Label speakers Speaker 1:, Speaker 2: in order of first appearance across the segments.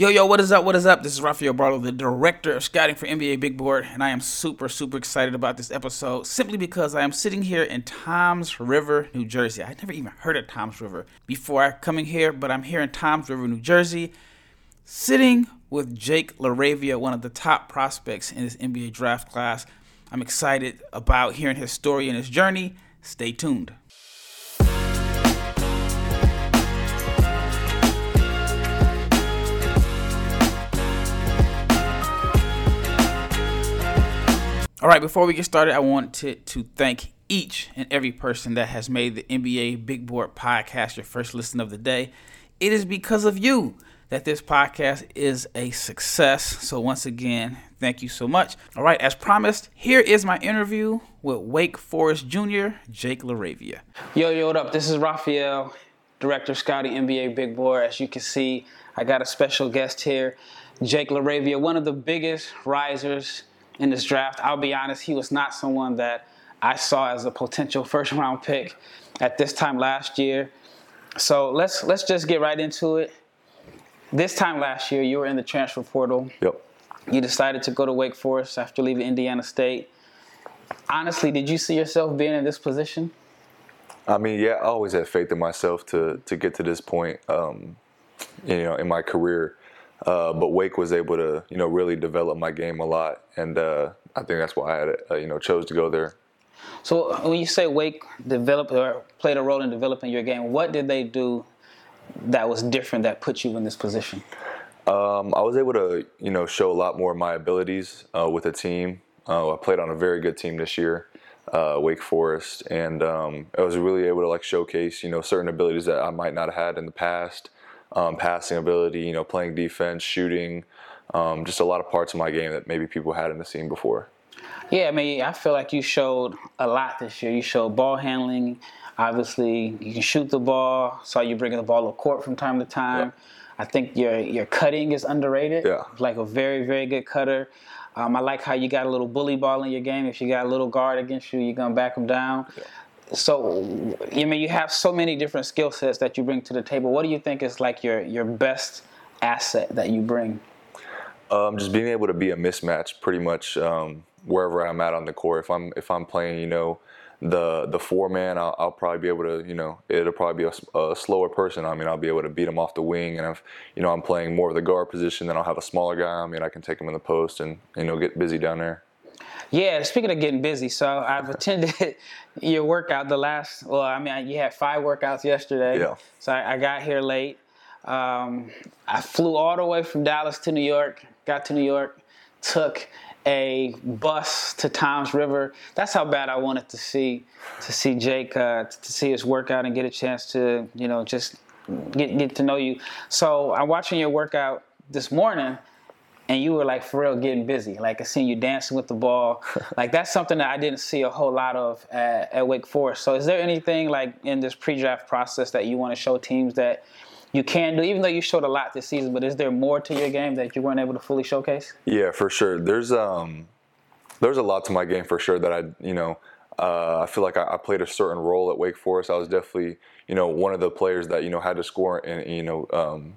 Speaker 1: Yo, yo, what is up? What is up? This is Rafael Barlow, the director of scouting for NBA Big Board, and I am super, super excited about this episode simply because I am sitting here in Toms River, New Jersey. I never even heard of Toms River before coming here, but I'm here in Toms River, New Jersey, sitting with Jake LaRavia, one of the top prospects in this NBA draft class. I'm excited about hearing his story and his journey. Stay tuned. All right, before we get started, I want to, thank each and every person that has made the NBA Big Board podcast your first listen of the day. It is because of you that this podcast is a success. So, once again, thank you so much. All right, as promised, here is my interview with Wake Forest Jr., Jake LaRavia. Yo, yo, what up? This is Rafael, Director Scouting NBA Big Board. As you can see, I got a special guest here, Jake LaRavia, one of the biggest risers in this draft. I'll be honest, he was not someone that I saw as a potential first round pick at this time last year. So let's let's just get right into it. This time last year, you were in the transfer portal.
Speaker 2: Yep.
Speaker 1: You decided to go to Wake Forest after leaving Indiana State. Honestly, did you see yourself being in this position?
Speaker 2: I mean, yeah, I always had faith in myself to to get to this point, um, you know, in my career. Uh, but Wake was able to, you know, really develop my game a lot, and uh, I think that's why I, had, uh, you know, chose to go there.
Speaker 1: So when you say Wake developed or played a role in developing your game, what did they do that was different that put you in this position?
Speaker 2: Um, I was able to, you know, show a lot more of my abilities uh, with the team. Uh, I played on a very good team this year, uh, Wake Forest, and um, I was really able to like showcase, you know, certain abilities that I might not have had in the past um, passing ability, you know, playing defense, shooting, um, just a lot of parts of my game that maybe people hadn't seen before.
Speaker 1: Yeah, I mean, I feel like you showed a lot this year. You showed ball handling. Obviously, you can shoot the ball. Saw you bringing the ball to court from time to time. Yeah. I think your your cutting is underrated.
Speaker 2: Yeah,
Speaker 1: like a very very good cutter. Um, I like how you got a little bully ball in your game. If you got a little guard against you, you're gonna back them down. Yeah so I mean you have so many different skill sets that you bring to the table. What do you think is like your your best asset that you bring?
Speaker 2: Um, just being able to be a mismatch pretty much um, wherever I'm at on the court. If I'm if I'm playing, you know, the the four man, I'll, I'll probably be able to, you know, it'll probably be a, a, slower person. I mean, I'll be able to beat him off the wing, and if you know I'm playing more of the guard position, then I'll have a smaller guy. I mean, I can take him in the post and you know get busy down there.
Speaker 1: Yeah, speaking of getting busy, so I've attended your workout the last. Well, I mean, you had five workouts yesterday.
Speaker 2: Yeah.
Speaker 1: So I, I got here late. Um, I flew all the way from Dallas to New York. Got to New York, took a bus to Toms River. That's how bad I wanted to see to see Jake uh, to see his workout and get a chance to you know just get get to know you. So I'm watching your workout this morning and you were like for real getting busy. Like I seen you dancing with the ball. like that's something that I didn't see a whole lot of at, at Wake Forest. So is there anything like in this pre-draft process that you want to show teams that you can do, even though you showed a lot this season, but is there more to your game that you weren't able to fully showcase?
Speaker 2: Yeah, for sure. There's um there's a lot to my game for sure that I you know uh, I feel like I, I, played a certain role at Wake Forest. I was definitely, you know, one of the players that you know had to score and you know um,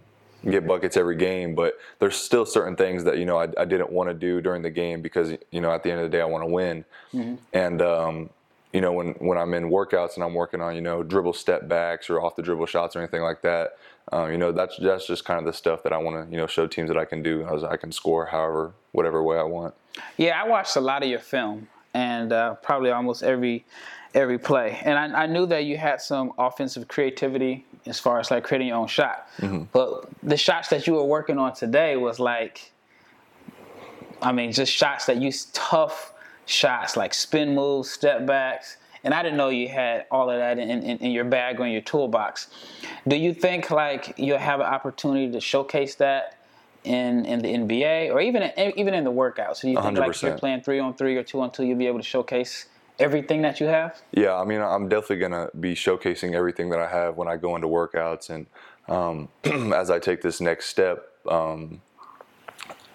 Speaker 2: get buckets every game, but there's still certain things that you know I, I didn't want to do during the game because you know at the end of the day I want to win, mm-hmm. and um, you know when when I'm in workouts and I'm working on you know dribble step backs or off the dribble shots or anything like that, um, you know that's that's just kind of the stuff that I want to you know show teams that I can do. I can score however whatever way I want.
Speaker 1: Yeah, I watched a lot of your film and uh, probably almost every every play. And I, I, knew that you had some offensive creativity as far as like creating your own shot. Mm-hmm. But the shots that you were working on today was like, I mean, just shots that use tough shots like spin moves, step backs. And I didn't know you had all of that in, in, in your bag or in your toolbox. Do you think like you'll have an opportunity to showcase that in in the NBA or even even in the workouts? Do you think 100%. like you're playing three on three or two on two, you'll be able to showcase everything that you have?
Speaker 2: Yeah, I mean, I'm definitely gonna be showcasing everything that I have when I go into workouts, and um, as I take this next step. Um,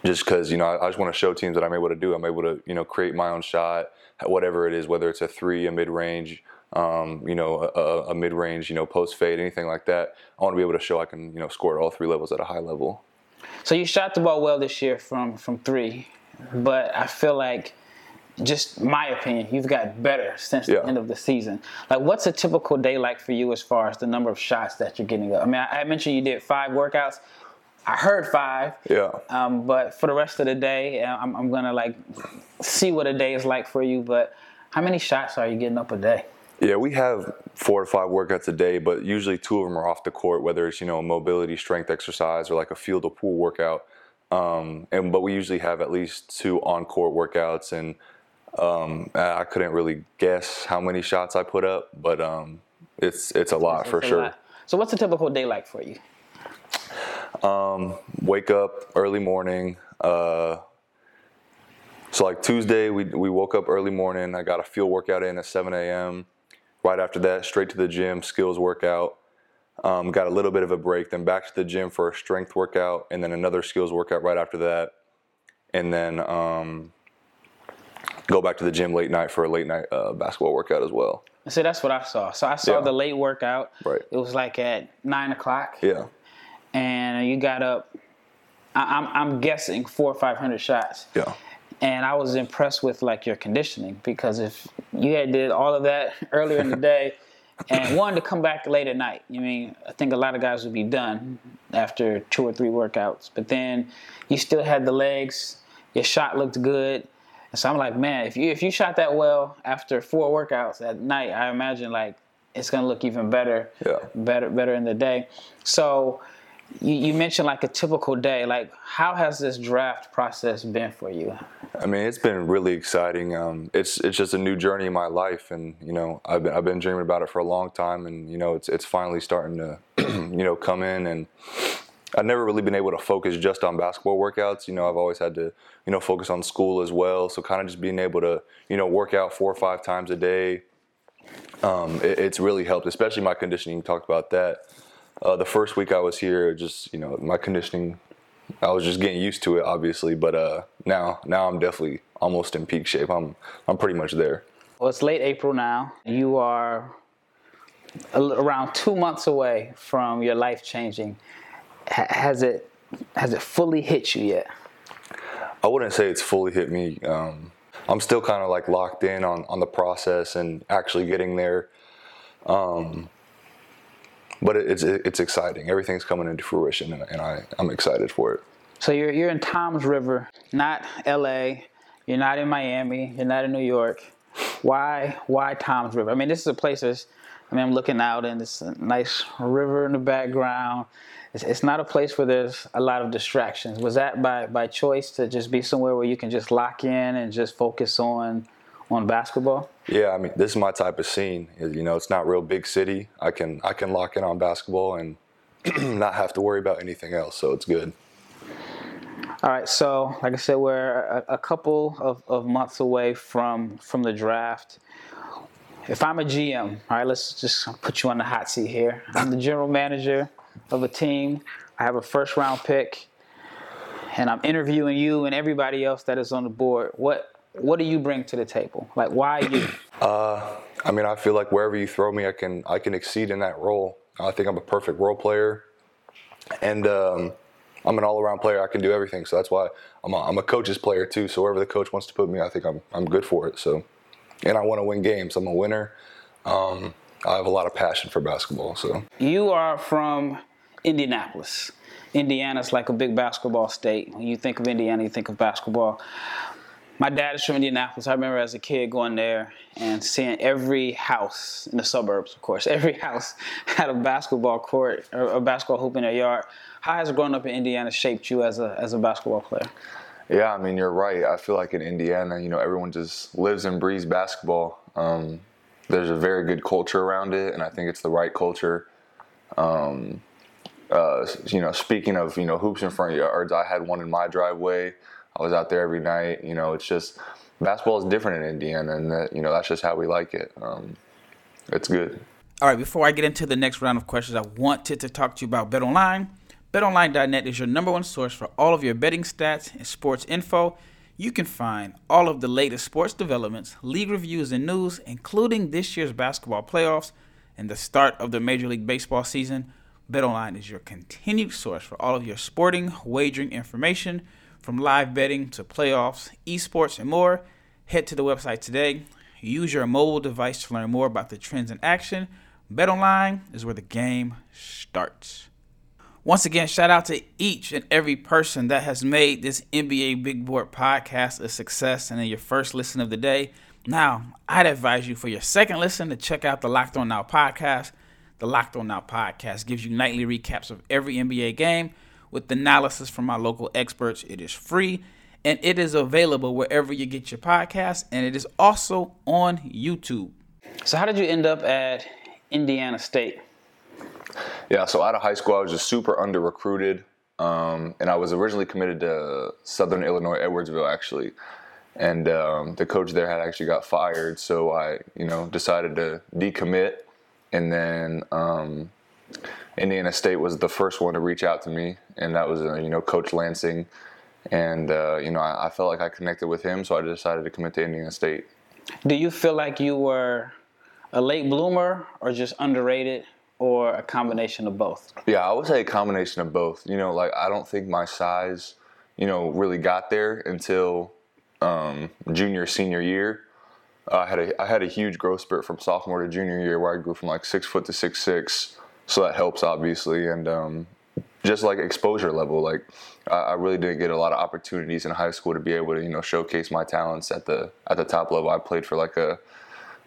Speaker 2: just because you know, I, I just want to show teams that I'm able to do. I'm able to you know create my own shot, whatever it is, whether it's a three, a mid range, um, you know, a, a mid range, you know, post fade, anything like that. I want to be able to show I can you know score at all three levels at a high level.
Speaker 1: So you shot the ball well this year from from three, but I feel like just my opinion, you've got better since
Speaker 2: Yeah.
Speaker 1: the end of the season. Like, what's a typical day like for you as far as the number of shots that you're getting up? I mean, I, I mentioned you did five workouts. I heard five.
Speaker 2: Yeah.
Speaker 1: Um, but for the rest of the day, uh, I'm, I'm gonna like see what a day is like for you. But how many shots are you getting up a day?
Speaker 2: Yeah, we have four to five workouts a day, but usually two of them are off the court, whether it's you know a mobility strength exercise or like a field or pool workout. Um, and but we usually have at least two on court workouts, and um, I couldn't really guess how many shots I put up, but um, it's it's a lot for
Speaker 1: It's a
Speaker 2: sure.
Speaker 1: lot. So what's a typical day like for you?
Speaker 2: Um, wake up early morning. Uh, so like Tuesday, we we woke up early morning. I got a field workout in at 7 a.m. Right after that, straight to the gym, skills workout. Um, got a little bit of a break, then back to the gym for a strength workout, and then another skills workout right after that, and then um, go back to the gym late night for a late night uh, basketball workout as well.
Speaker 1: See, that's what I saw. So I saw
Speaker 2: Yeah.
Speaker 1: the late workout.
Speaker 2: Right.
Speaker 1: It was like at nine o'clock.
Speaker 2: Yeah,
Speaker 1: And you got up. I, I'm I'm guessing four or five hundred shots.
Speaker 2: yeah,
Speaker 1: and I was impressed with like your conditioning because if you had did all of that earlier in the day and wanted to come back late at night, you mean I think a lot of guys would be done after two or three workouts, but then you still had the legs, your shot looked good. And so I'm like, man, if you if you shot that well after four workouts at night, I imagine like it's gonna look even better,
Speaker 2: Yeah.
Speaker 1: better, better in the day. So you, you mentioned like a typical day. Like, how has this draft process been for you?
Speaker 2: I mean, it's been really exciting. Um, it's it's just a new journey in my life, and you know, I've been I've been dreaming about it for a long time, and you know, it's it's finally starting to you know come in, and I've never really been able to focus just on basketball workouts. You know, I've always had to you know focus on school as well. So kind of just being able to you know work out four or five times a day, um, it, it's really helped, especially my conditioning. You talked about that. Uh, the first week I was here, just you know, my conditioning I was just getting used to it, obviously, but uh, now now I'm definitely almost in peak shape. I'm I'm pretty much there.
Speaker 1: Well, it's late April now. You are around two months away from your life changing. Ha- has it has it fully hit you yet?
Speaker 2: I wouldn't say it's fully hit me. Um, I'm still kind of like locked in on on the process and actually getting there. Um, but it, it's it's exciting. Everything's coming into fruition, and, and I I'm excited for it.
Speaker 1: So you're you're in Toms River, not L.A. You're not in Miami. You're not in New York. Why why Toms River? I mean, this is a place that's. I mean, I'm looking out and it's a nice river in the background. It's, it's not a place where there's a lot of distractions. Was that by by choice to just be somewhere where you can just lock in and just focus on on basketball?
Speaker 2: Yeah, I mean, this is my type of scene. You know, it's not real big city. I can I can lock in on basketball and not have to worry about anything else. So it's good.
Speaker 1: All right, so like I said, we're a, a couple of, of months away from from the draft. If I'm a GM, all right, let's just put you on the hot seat here. I'm the general manager of a team. I have a first round pick, and I'm interviewing you and everybody else that is on the board. What what do you bring to the table? Like, why you?
Speaker 2: Uh, I mean, I feel like wherever you throw me, I can I can exceed in that role. I think I'm a perfect role player, and um, I'm an all-around player. I can do everything. So that's why I'm a, I'm a coach's player too. So wherever the coach wants to put me, I think I'm I'm good for it. So, and I want to win games. I'm a winner. Um, I have a lot of passion for basketball. So
Speaker 1: You are from Indianapolis. Indiana's like a big basketball state. When you think of Indiana, you think of basketball. My dad is from Indianapolis. I remember as a kid going there and seeing every house in the suburbs, of course, every house had a basketball court or a basketball hoop in their yard. How has growing up in Indiana shaped you as a as a basketball player?
Speaker 2: Yeah, I mean you're right. I feel like in Indiana, you know, everyone just lives and breathes basketball. Um, there's a very good culture around it, and I think it's the right culture. Um, uh, you know, speaking of you know hoops in front of yards, I had one in my driveway. I was out there every night. You know, it's just basketball is different in Indiana, and that you know that's just how we like it. Um, it's good.
Speaker 1: All right, before I get into the next round of questions, I wanted to talk to you about BetOnline. BetOnline.net is your number one source for all of your betting stats and sports info. You can find all of the latest sports developments, league reviews, and news, including this year's basketball playoffs and the start of the Major League Baseball season, BetOnline is your continued source for all of your sporting wagering information, from live betting to playoffs, esports, and more. Head to the website today. Use your mobile device to learn more about the trends in action. BetOnline is where the game starts. Once again, shout out to each and every person that has made this NBA Big Board podcast a success and in your first listen of the day. Now, I'd advise you for your second listen to check out the Locked On Now podcast. The Locked On Now podcast gives you nightly recaps of every NBA game with analysis from my local experts. It is free and it is available wherever you get your podcast, and it is also on YouTube. So, how did you end up at Indiana State?
Speaker 2: Yeah, so out of high school, I was just super under recruited, um, and I was originally committed to Southern Illinois Edwardsville actually, and um, the coach there had actually got fired, so I, you know, decided to decommit, and then um, Indiana State was the first one to reach out to me, and that was uh, you know Coach Lansing, and uh, you know I, I felt like I connected with him, so I decided to commit to Indiana State.
Speaker 1: Do you feel like you were a late bloomer or just underrated? or a combination of both?
Speaker 2: Yeah, I would say a combination of both. You know, like I don't think my size, you know, really got there until um, junior senior year. Uh, I had a I had a huge growth spurt from sophomore to junior year where I grew from like six foot to six six, so that helps obviously, and um, just like exposure level, like I, I, really didn't get a lot of opportunities in high school to be able to you know showcase my talents at the at the top level. I played for like a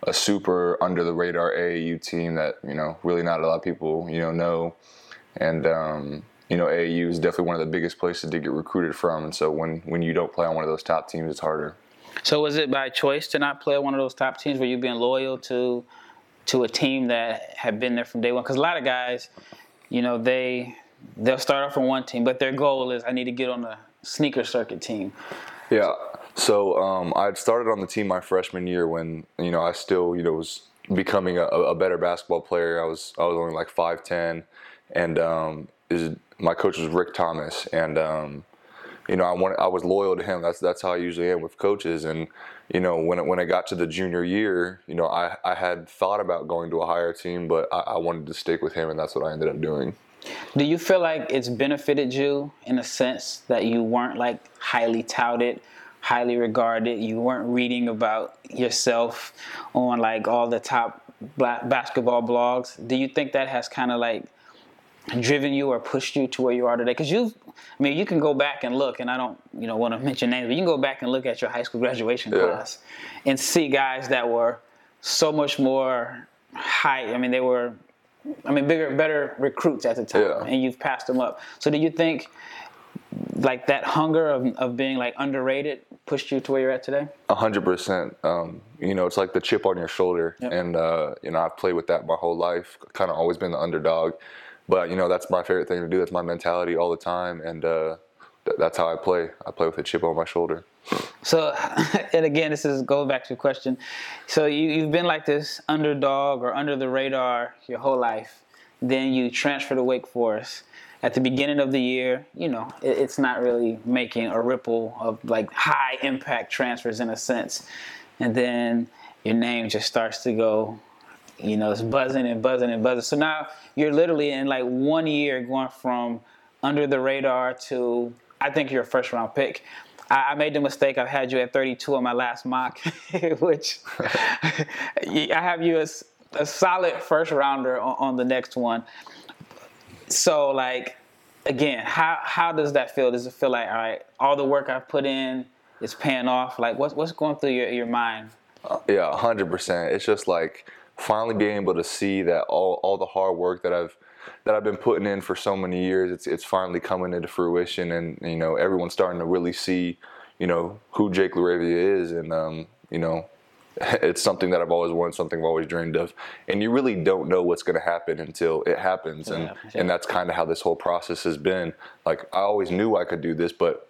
Speaker 2: a super under the radar AAU team that you know really not a lot of people you know know, and um, you know AAU is definitely one of the biggest places to get recruited from. And so when when you don't play on one of those top teams, it's harder.
Speaker 1: So was it by choice to not play one of those top teams? Were you being loyal to to a team that had been there from day one? Because a lot of guys, you know, they they'll start off on one team, but their goal is I need to get on the sneaker circuit team.
Speaker 2: Yeah, so um, I started on the team my freshman year when you know I still you know was becoming a, a better basketball player. I was I was only like five ten, and um, is my coach was Rick Thomas, and um, you know I I was loyal to him. That's that's how I usually am with coaches. And you know when it, when I got to the junior year, you know I I had thought about going to a higher team, but I, I wanted to stick with him, and that's what I ended up doing.
Speaker 1: Do you feel like it's benefited you in a sense that you weren't like highly touted? highly regarded. You weren't reading about yourself on like all the top basketball blogs. Do you think that has kind of like driven you or pushed you to where you are today? Because you, I mean, you can go back and look, and I don't, you know, want to mention names, but you can go back and look at your high school graduation yeah. class and see guys that were so much more high. I mean, they were, I mean, bigger, better recruits at the time, yeah. and you've passed them up. So do you think? like that hunger of, of being like underrated pushed you to where you're at today?
Speaker 2: A hundred percent. Um, you know, it's like the chip on your shoulder, yep. and uh, you know, I've played with that my whole life. Kind of always been the underdog, but you know, that's my favorite thing to do. That's my mentality all the time, and uh, th- that's how I play. I play with a chip on my shoulder.
Speaker 1: So, and again, this is go back to the question. So you you've been like this underdog or under the radar your whole life. Then you transfer to Wake Forest at the beginning of the year, you know, it, it's not really making a ripple of like high impact transfers in a sense. And then your name just starts to go, you know, it's buzzing and buzzing and buzzing. So now you're literally in like one year going from under the radar to I think you're a first round pick. I, made the mistake. I've had you at 32 on my last mock, which I have you as a solid first rounder on, on the next one so like again, how how does that feel? Does it feel like all right, all the work I've put in is paying off? Like what's what's going through your, your mind?
Speaker 2: Uh, yeah, hundred percent. It's just like finally being able to see that all all the hard work that I've that I've been putting in for so many years, it's it's finally coming into fruition, and you know everyone's starting to really see, you know, who Jake LaRavia is, and um, you know it's something that I've always wanted, something I've always dreamed of, and you really don't know what's going to happen until it happens, and yeah, yeah. and that's kind of how this whole process has been. Like I always knew I could do this, but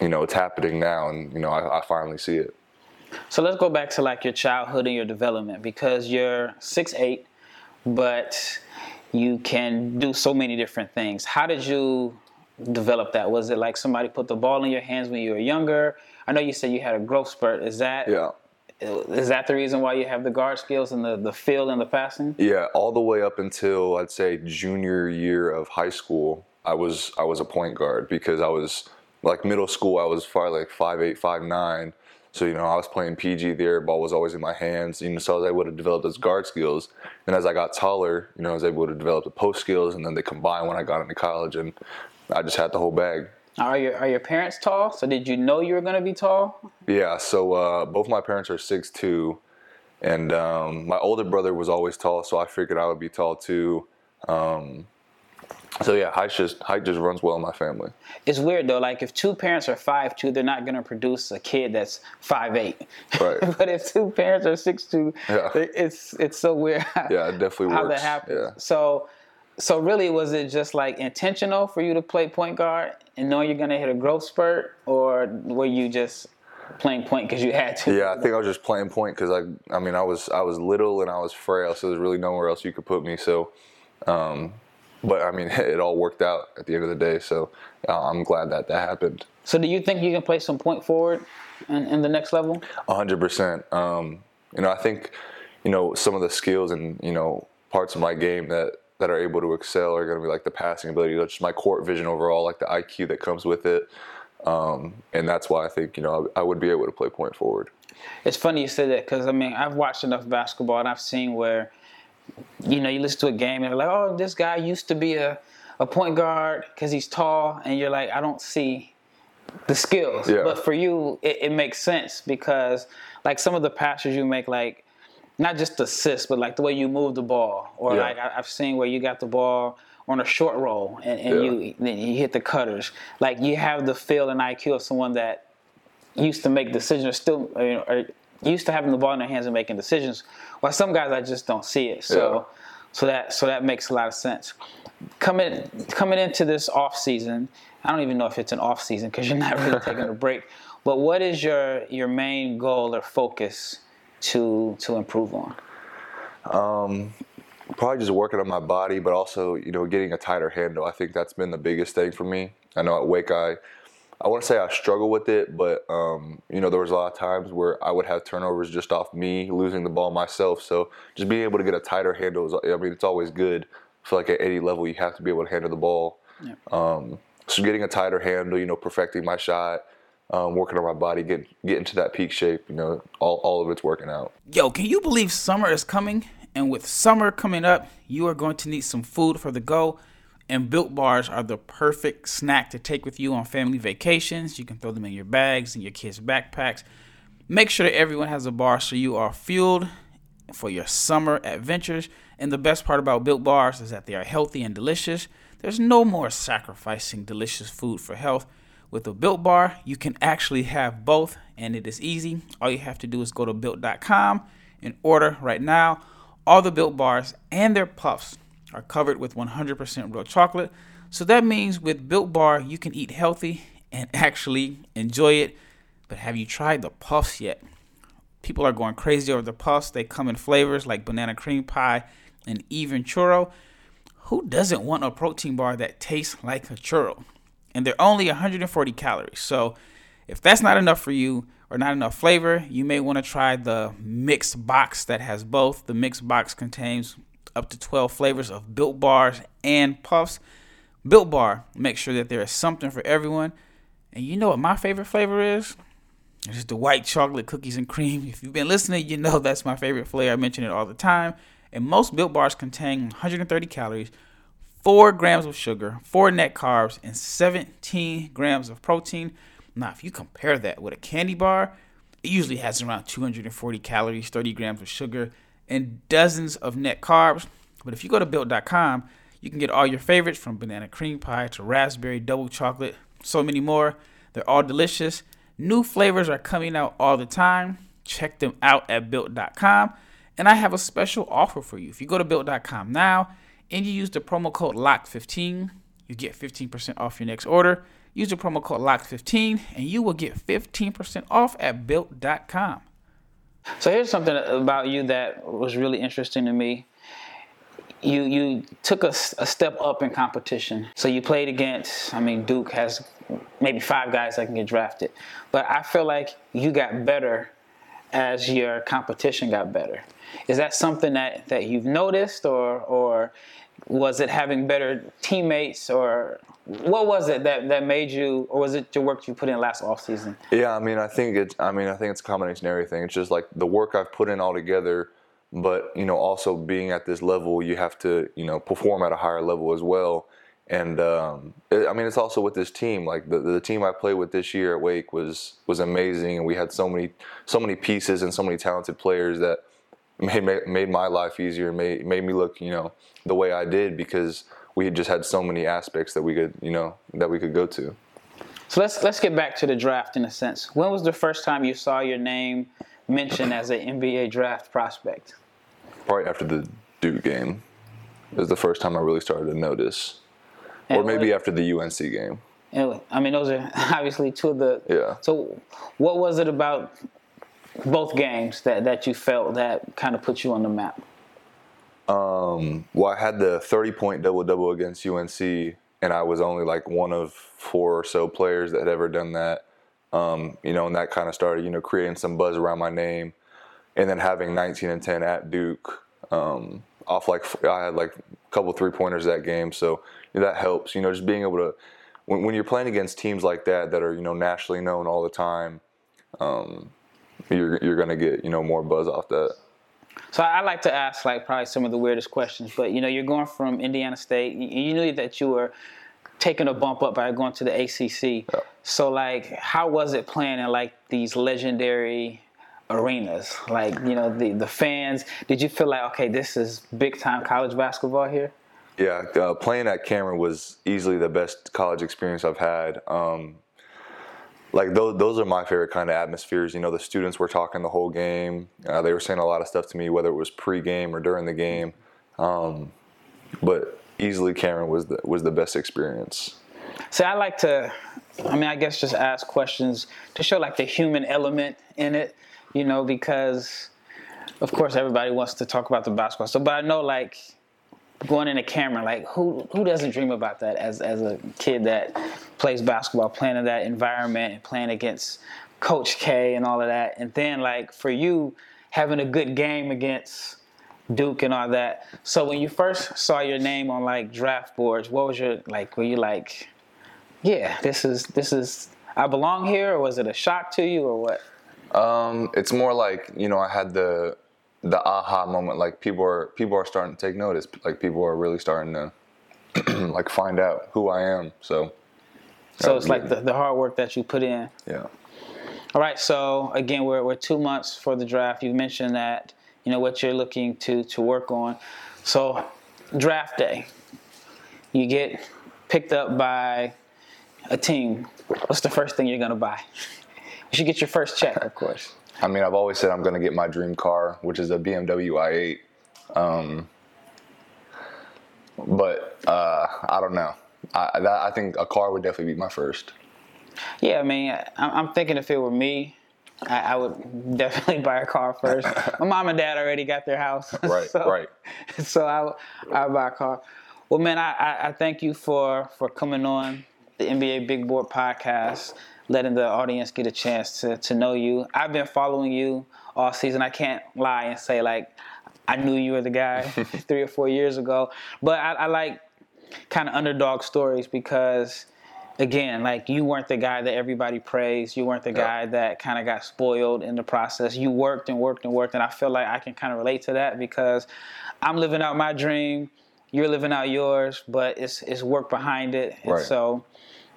Speaker 2: you know it's happening now, and you know I, I finally see it.
Speaker 1: So let's go back to like your childhood and your development because you're six eight, but you can do so many different things. How did you develop that? Was it like somebody put the ball in your hands when you were younger? I know you said you had a growth spurt. Is that
Speaker 2: yeah
Speaker 1: is that the reason why you have the guard skills and the, the feel and the passing?
Speaker 2: Yeah, all the way up until I'd say junior year of high school, I was I was a point guard because I was like middle school I was probably like five eight, five nine. So, you know, I was playing PG there, ball was always in my hands, you know, so I was able to develop those guard skills. And as I got taller, you know, I was able to develop the post skills and then they combined when I got into college and I just had the whole bag.
Speaker 1: Are your are your parents tall? So did you know you were gonna be tall?
Speaker 2: Yeah. So uh, both my parents are six two, and um, my older brother was always tall, so I figured I would be tall too. Um, so yeah, height just height just runs well in my family.
Speaker 1: It's weird though. Like if two parents are five two, they're not gonna produce a kid that's five eight.
Speaker 2: Right.
Speaker 1: but if two parents are six two, yeah. it's it's so weird.
Speaker 2: yeah, it definitely
Speaker 1: how
Speaker 2: works.
Speaker 1: that happens.
Speaker 2: Yeah.
Speaker 1: So so really, was it just like intentional for you to play point guard and knowing you're gonna hit a growth spurt, or were you just playing point because you had to?
Speaker 2: Yeah, I think I was just playing point because I, I mean, I was I was little and I was frail, so there's really nowhere else you could put me. So, um, but I mean, it all worked out at the end of the day. So uh, I'm glad that that happened.
Speaker 1: So do you think you can play some point forward in, in the next level?
Speaker 2: hundred um, percent. You know, I think you know some of the skills and you know parts of my game that that are able to excel are going to be like the passing ability, just my court vision overall, like the IQ that comes with it. Um, and that's why I think you know I, I, would be able to play point forward.
Speaker 1: It's funny you say that because I mean I've watched enough basketball and I've seen where you know you listen to a game and they're like, oh, this guy used to be a, a point guard because he's tall, and you're like, I don't see the skills.
Speaker 2: Yeah.
Speaker 1: But for you, it, it makes sense because like some of the passes you make, like not just assists, but like the way you move the ball, or yeah. like I, have seen where you got the ball on a short roll and, and yeah. you then you hit the cutters. Like you have the feel and IQ of someone that used to make decisions, still or used to having the ball in their hands and making decisions. While some guys I just don't see it. So yeah. so that so that makes a lot of sense. Coming coming into this off season, I don't even know if it's an off season because you're not really taking a break. But what is your your main goal or focus? to to improve on?
Speaker 2: Um, probably just working on my body, but also you know getting a tighter handle. I think that's been the biggest thing for me. I know at Wake I. I want to say I struggle with it, but um, you know there was a lot of times where I would have turnovers just off me losing the ball myself. So just being able to get a tighter handle is, I mean, it's always good. I feel like at any level you have to be able to handle the ball. Yeah. Um, so getting a tighter handle, you know, perfecting my shot, um, working on my body, get getting to that peak shape. You know, all all of it's working out.
Speaker 1: Yo, can you believe summer is coming? And with summer coming up, you are going to need some food for the go. And built bars are the perfect snack to take with you on family vacations. You can throw them in your bags and your kids' backpacks. Make sure that everyone has a bar so you are fueled for your summer adventures. And the best part about built bars is that they are healthy and delicious. There's no more sacrificing delicious food for health. With a built bar, you can actually have both, and it is easy. All you have to do is go to built.com and order right now. All the built bars and their puffs are covered with 100% real chocolate. So that means with Built Bar, you can eat healthy and actually enjoy it. But have you tried the puffs yet? People are going crazy over the puffs. They come in flavors like banana cream pie and even churro. Who doesn't want a protein bar that tastes like a churro? and they're only 140 calories. So if that's not enough for you or not enough flavor, you may want to try the mixed box that has both. The mixed box contains up to 12 flavors of built bars and puffs. Built bar, make sure that there is something for everyone. And you know what my favorite flavor is? It's the white chocolate cookies and cream. If you've been listening, you know that's my favorite flavor. I mention it all the time. And most built bars contain 130 calories, 4 grams of sugar, 4 net carbs, and 17 grams of protein. Now, if you compare that with a candy bar, it usually has around 240 calories, 30 grams of sugar, and dozens of net carbs. But if you go to built.com, you can get all your favorites from banana cream pie to raspberry double chocolate, so many more. They're all delicious. New flavors are coming out all the time. Check them out at built.com. And I have a special offer for you. If you go to built.com now, and you use the promo code LOCK15, you get 15% off your next order. Use the promo code LOCK15 and you will get 15% off at built.com. So here's something about you that was really interesting to me. You you took a, a step up in competition. So you played against, I mean, Duke has maybe five guys that can get drafted. But I feel like you got better as your competition got better. Is that something that, that you've noticed, or or was it having better teammates, or what was it that, that made you, or was it the work you put in last off season?
Speaker 2: Yeah, I mean, I think it's, I mean, I think it's a combination of everything. It's just like the work I've put in all together, but you know, also being at this level, you have to, you know, perform at a higher level as well. And um, it, I mean, it's also with this team. Like the, the team I played with this year at Wake was was amazing, and we had so many so many pieces and so many talented players that made made my life easier, made made me look, you know, the way I did because we just had so many aspects that we could, you know, that we could go to.
Speaker 1: So let's let's get back to the draft in a sense. When was the first time you saw your name mentioned as an NBA draft prospect?
Speaker 2: Probably after the Duke game. It was the first time I really started to notice, and or maybe after the UNC game.
Speaker 1: I mean, those are obviously two of the.
Speaker 2: Yeah.
Speaker 1: So, what was it about both games that that you felt that kind of put you on the map?
Speaker 2: Um, well, I had the 30 point double double against UNC, and I was only like one of four or so players that had ever done that. Um, you know, and that kind of started, you know, creating some buzz around my name. And then having 19 and 10 at Duke, um, off like I had like a couple three pointers that game, so you know, that helps. You know, just being able to when, when, you're playing against teams like that that are you know nationally known all the time, um, you're you're gonna get you know more buzz off that.
Speaker 1: So I like to ask like probably some of the weirdest questions, but you know, you're going from Indiana State. You knew that you were taking a bump up by going to the ACC. Yeah. So like, how was it playing in like these legendary arenas? Like, you know, the the fans. Did you feel like okay, this is big time college basketball here?
Speaker 2: Yeah, uh, playing at Cameron was easily the best college experience I've had. Um, like those those are my favorite kind of atmospheres. You know, the students were talking the whole game. Uh, they were saying a lot of stuff to me, whether it was pre-game or during the game. Um, but easily, Cameron was the was the best experience.
Speaker 1: See, I like to, I mean, I guess just ask questions to show like the human element in it. You know, because of course everybody wants to talk about the basketball. So, but I know like going in a camera, like who who doesn't dream about that as as a kid that plays basketball, playing in that environment and playing against Coach K and all of that. And then like for you having a good game against Duke and all that. So when you first saw your name on like draft boards, what was your like were you like, yeah, this is this is I belong here or was it a shock to you or what?
Speaker 2: Um, it's more like, you know, I had the the aha moment like people are people are starting to take notice like people are really starting to like find out who i am so
Speaker 1: so it's like the, the hard work that you put in.
Speaker 2: Yeah.
Speaker 1: All right so again we're, we're two months for the draft. You mentioned that you know what you're looking to to work on. So draft day you get picked up by a team. What's the first thing you're going to buy? You should get your first check. Of course.
Speaker 2: I mean, I've always said I'm going to get my dream car, which is a BMW i8. Um, but uh, I don't know. I, that, I think a car would definitely be my first.
Speaker 1: Yeah, I mean, I'm thinking if it were me, I, I would definitely buy a car first. my mom and dad already got their house.
Speaker 2: Right,
Speaker 1: so,
Speaker 2: right.
Speaker 1: So I I buy a car. Well, man, I, I, I thank you for for coming on the NBA Big Board podcast letting the audience get a chance to, to know you. I've been following you all season. I can't lie and say like I knew you were the guy three or four years ago. But I, I like kind of underdog stories because again, like you weren't the guy that everybody praised. You weren't the guy that kind of got spoiled in the process. You worked and worked and worked, and I feel like I can kind of relate to that because I'm living out my dream. You're living out yours, but it's it's work behind it.
Speaker 2: Right.
Speaker 1: And so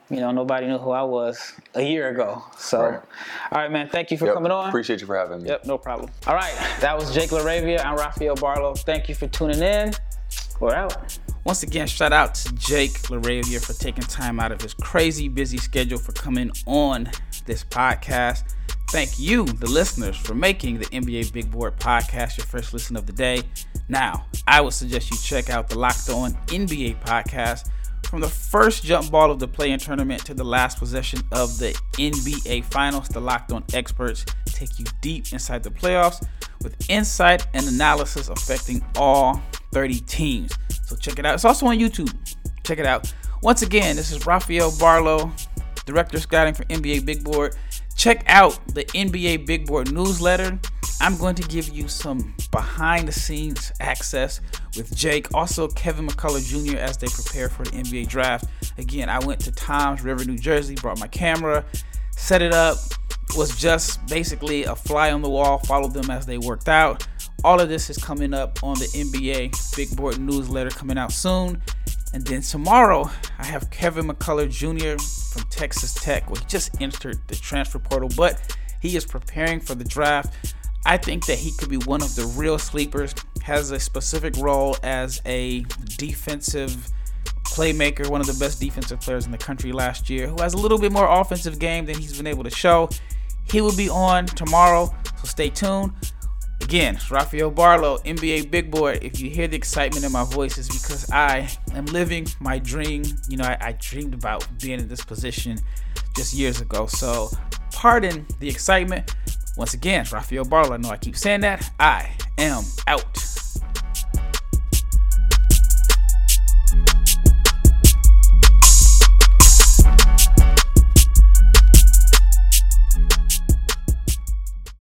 Speaker 1: you know, nobody knew who I was a year ago. So, right. all right, man, thank you for
Speaker 2: yep.
Speaker 1: coming on.
Speaker 2: Appreciate you for having me.
Speaker 1: Yep, no problem. All right, that was Jake LaRavia. I'm Rafael Barlow. Thank you for tuning in. We're out. Once again, shout out to Jake LaRavia for taking time out of his crazy busy schedule for coming on this podcast. Thank you, the listeners, for making the NBA Big Board podcast your first listen of the day. Now, I would suggest you check out the Locked On NBA podcast from the first jump ball of the play-in tournament to the last possession of the NBA Finals, the Locked On experts take you deep inside the playoffs with insight and analysis affecting all 30 teams. So check it out. It's also on YouTube. Check it out. Once again, this is Rafael Barlow, Director Scouting for NBA Big Board. Check out the NBA Big Board newsletter. I'm going to give you some behind the scenes access with Jake, also Kevin McCullar Jr. as they prepare for the NBA draft. Again, I went to Toms River, New Jersey, brought my camera, set it up, was just basically a fly on the wall, followed them as they worked out. All of this is coming up on the NBA Big Board newsletter coming out soon. And then tomorrow, I have Kevin McCullar Jr. from Texas Tech. Well, he just entered the transfer portal, but he is preparing for the draft. I think that he could be one of the real sleepers. Has a specific role as a defensive playmaker, one of the best defensive players in the country last year, who has a little bit more offensive game than he's been able to show. He will be on tomorrow, so stay tuned. Again, Rafael Barlow, NBA Big Board. If you hear the excitement in my voice, is because I am living my dream. You know, I, I dreamed about being in this position just years ago. So, pardon the excitement. Once again, Rafael Barlow. I know I keep saying that. I am out.